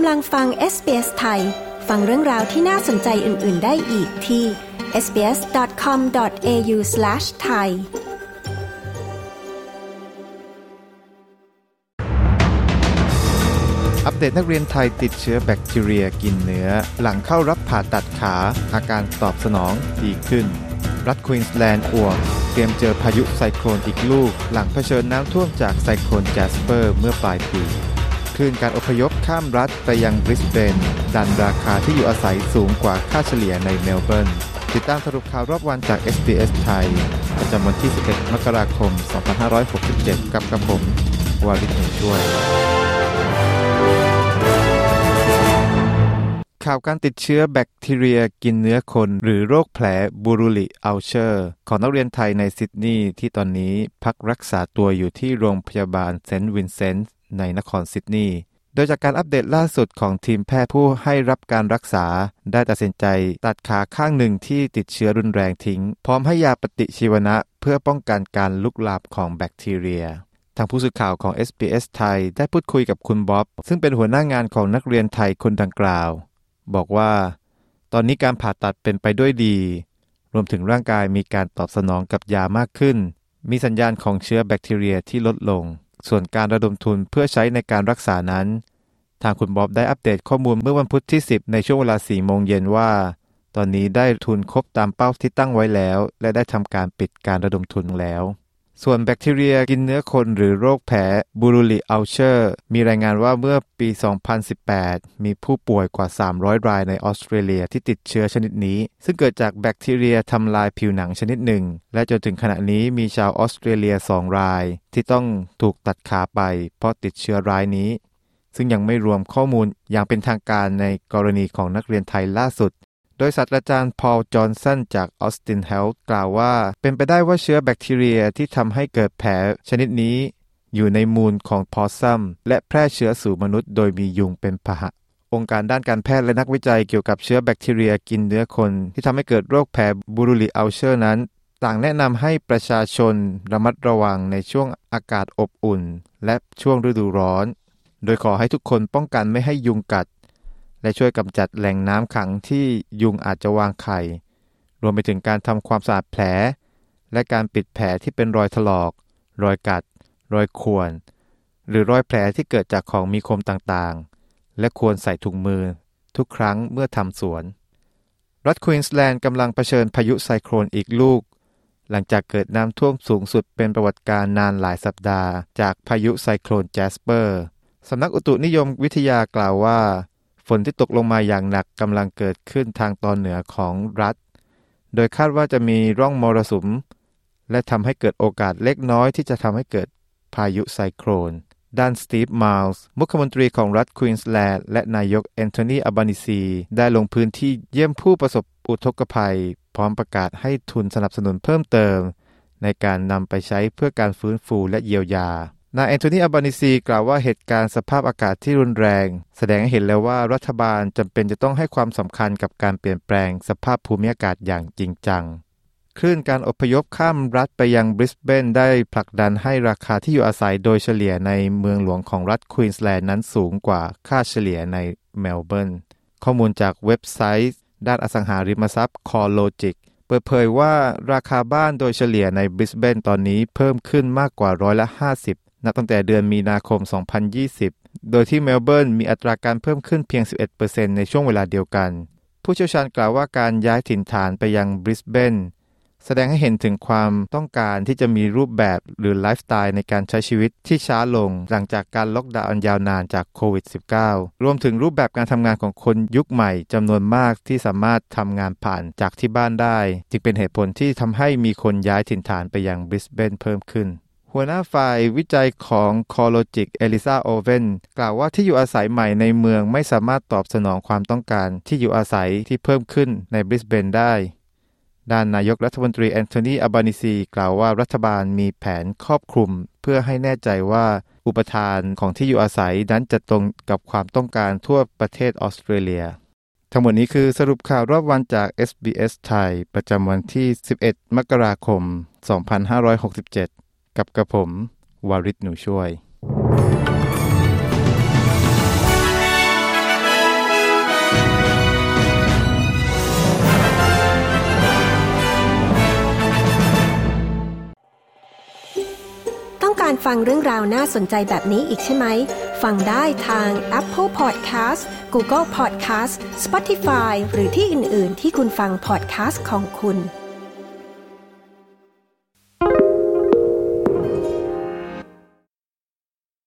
ำลังฟัง SBS ไทย ฟังเรื่องราวที่น่าสนใจอื่น ๆ ได้อีกที่ sbs.com.au/thai อัปเดตนักเรียนไทยติดเชื้อแบคทีเรียกินเนื้อ หลังเข้ารับผ่าตัดขา อาการตอบสนองดีขึ้น รัฐควีนสแลนด์อ่วมเตรียมเจอพายุไซโคลนอีกลูก หลังเผชิญน้ำท่วมจากไซโคลนแจสเปอร์เมื่อปลายปี คลื่นการอพยพข้ามรัฐไปยังบริสเบนดันราคาที่อยู่อาศัยสูงกว่าค่าเฉลี่ยในเมลเบิร์นติดตามสรุปข่าวรอบวันจาก SBS ไทย ประจำวันที่ 11 มกราคม 2567 กับกระผมวาริศช่วย ข่าวการติดเชื้อแบคทีเรียกินเนื้อคน หรือโรคแผล Buruli ulcer ของนักเรียนไทยในซิดนีย์ที่ตอนนี้พักรักษาตัวอยู่ที่โรงพยาบาลเซนต์วินเซนต์ ในนครซิดนีย์โดยจากการอัปเดตล่าสุดของทีมแพทย์ผู้ให้รับการรักษา ได้ตัดสินใจตัดขาข้างหนึ่งที่ติดเชื้อรุนแรงทิ้ง พร้อมให้ยาปฏิชีวนะเพื่อป้องกันการลุกลามของแบคทีเรีย ทางผู้สื่อข่าวของ SBS ไทยได้พูดคุยกับคุณบ๊อบ ซึ่งเป็นหัวหน้างานของนักเรียนไทยคนดังกล่าว บอกว่า ตอนนี้การผ่าตัดเป็นไปด้วยดี รวมถึงร่างกายมีการตอบสนองกับยามากขึ้น มีสัญญาณของเชื้อแบคทีเรียที่ลดลง ส่วนการระดมทุนเพื่อใช้ในการรักษานั้น ทางคุณบ๊อบได้อัปเดตข้อมูลเมื่อวันพุธที่ 10 ในช่วงเวลา 4 โมงเย็นว่า ตอนนี้ได้ทุนครบตามเป้าที่ตั้งไว้แล้ว และได้ทำการปิดการระดมทุนแล้ว ส่วนแบคทีเรียกินเนื้อคนหรือโรคแผลบูรูลิอัลเชอร์มีรายงานว่าเมื่อปี 2018 มีผู้ป่วยกว่า 300 รายในออสเตรเลียที่ติดเชื้อชนิดนี้ ซึ่งเกิดจากแบคทีเรียทำลายผิวหนังชนิดหนึ่ง และจนถึงขณะนี้มีชาวออสเตรเลีย 2 ราย ที่ต้องถูกตัดขาไป เพราะติดเชื้อรายนี้ ซึ่งยังไม่รวมข้อมูลอย่างเป็นทางการในกรณีของนักเรียนไทยล่าสุด โดยศาสตราจารย์พอล จอห์นสันจากออสตินเฮลท์กล่าวว่า เป็นไปได้ว่าเชื้อแบคทีเรียที่ทำให้เกิดแผลชนิดนี้ อยู่ในมูลของ possumและแพร่เชื้อสู่มนุษย์ โดยมียุงเป็นพาหะองค์การด้านการแพทย์และนักวิจัยเกี่ยวกับเชื้อแบคทีเรียกินเนื้อคน ที่ทำให้เกิดโรคแผลบูรุลิอัลเชอร์นั้น ต่างแนะนำให้ประชาชนระมัดระวังในช่วงอากาศอบอุ่น และช่วงฤดูร้อน โดยขอให้ทุกคนป้องกันไม่ให้ยุงกัด และช่วยกำจัดแหล่งน้ำขังที่ยุงอาจจะวางไข่ รวมไปถึงการทำความสะอาดแผล และการปิดแผลที่เป็นรอยถลอก รอยกัด รอยข่วน หรือรอยแผลที่เกิดจากของมีคมต่างๆ และควรใส่ถุงมือ ทุกครั้งเมื่อทำสวน รัฐควีนสแลนด์กำลังเผชิญพายุไซโคลนอีกลูก หลังจากเกิดน้ำท่วมสูงสุดเป็นประวัติการณ์นานหลายสัปดาห์ จากพายุไซโคลนแจสเปอร์สำนักอุตุนิยมวิทยากล่าวว่า ฝนที่ตกลงมาอย่างหนักกำลังเกิดขึ้นทางตอนเหนือของรัฐ โดยคาดว่าจะมีร่องมรสุม และทำให้เกิดโอกาสเล็กน้อยที่จะทำให้เกิดพายุไซโคลนด้านสตีฟ ไมลส์มุขมนตรีของรัฐควีนสแลนด์และนายกแอนโทนี แอลบานีซี ได้ลงพื้นที่เยี่ยมผู้ประสบอุทกภัย พร้อมประกาศให้ทุนสนับสนุนเพิ่มเติม ในการนำไปใช้เพื่อการฟื้นฟูและเยียวยา นายแอนโทนี แอลบานีซีกล่าวว่าเหตุการณ์สภาพอากาศที่รุนแรง แสดงให้เห็นแล้วว่ารัฐบาลจำเป็นจะต้องให้ความสำคัญกับการเปลี่ยนแปลงสภาพภูมิอากาศอย่างจริงจังคลื่นการอพยพข้ามรัฐไปยังบริสเบนได้ผลักดันให้ราคาที่อยู่อาศัยโดยเฉลี่ยในเมืองหลวงของรัฐควีนสแลนด์นั้นสูงกว่าค่าเฉลี่ยในเมลเบิร์นข้อมูลจากเว็บไซต์ ด้านอสังหาริมทรัพย์ CoreLogic เปิดเผยว่าราคาบ้านโดยเฉลี่ยในบริสเบนตอนนี้เพิ่มขึ้นมากกว่าร้อยละ 50 นับตั้งแต่เดือนมีนาคม 2020 โดยที่เมลเบิร์นมีอัตราการเพิ่มขึ้นเพียง 11%ในช่วงเวลาเดียวกัน ผู้เชี่ยวชาญกล่าวว่าการย้ายถิ่นฐานไปยังบริสเบนแสดงให้เห็นถึงความต้องการที่จะมีรูปแบบหรือไลฟ์สไตล์ในการใช้ชีวิตที่ช้าลง หลังจากการล็อกดาวน์ยาวนานจากโควิด -19 รวมถึงรูปแบบการทำงานของคนยุคใหม่จำนวนมากที่สามารถทำงานผ่านจากที่บ้านได้ จึงเป็นเหตุผลที่ทำให้มีคนย้ายถิ่นฐานไปยังบริสเบนเพิ่มขึ้น หัวหน้าฝ่ายวิจัยของ c o l o g i c เอลิซาโอเวนกล่าวว่าที่อยู่อาศัยใหม่ในเมืองไม่สามารถตอบสนองความต้องการที่อยู่อาศัยที่เพิ่มขึ้นในบริสเบนได้ ด้านนายกรัฐมนตรีแอนโทนีอับบานิซี กล่าวว่ารัฐบาลมีแผนครอบคลุม เพื่อให้แน่ใจว่าอุปทานของที่อยู่อาศัยนั้นจะตรงกับความต้องการทั่วประเทศออสเตรเลีย ทั้งหมดนี้คือสรุปข่าวรอบวันจาก SBS ไทย ประจำวันที่ 11 มกราคม 2567 กับกระผม วาริศหนูช่วย ต้องการฟังเรื่องราวน่าสนใจแบบนี้อีกใช่ไหม ฟังได้ทาง Apple Podcast Google Podcast Spotify หรือที่อื่น ๆ ที่คุณฟัง podcast ของคุณ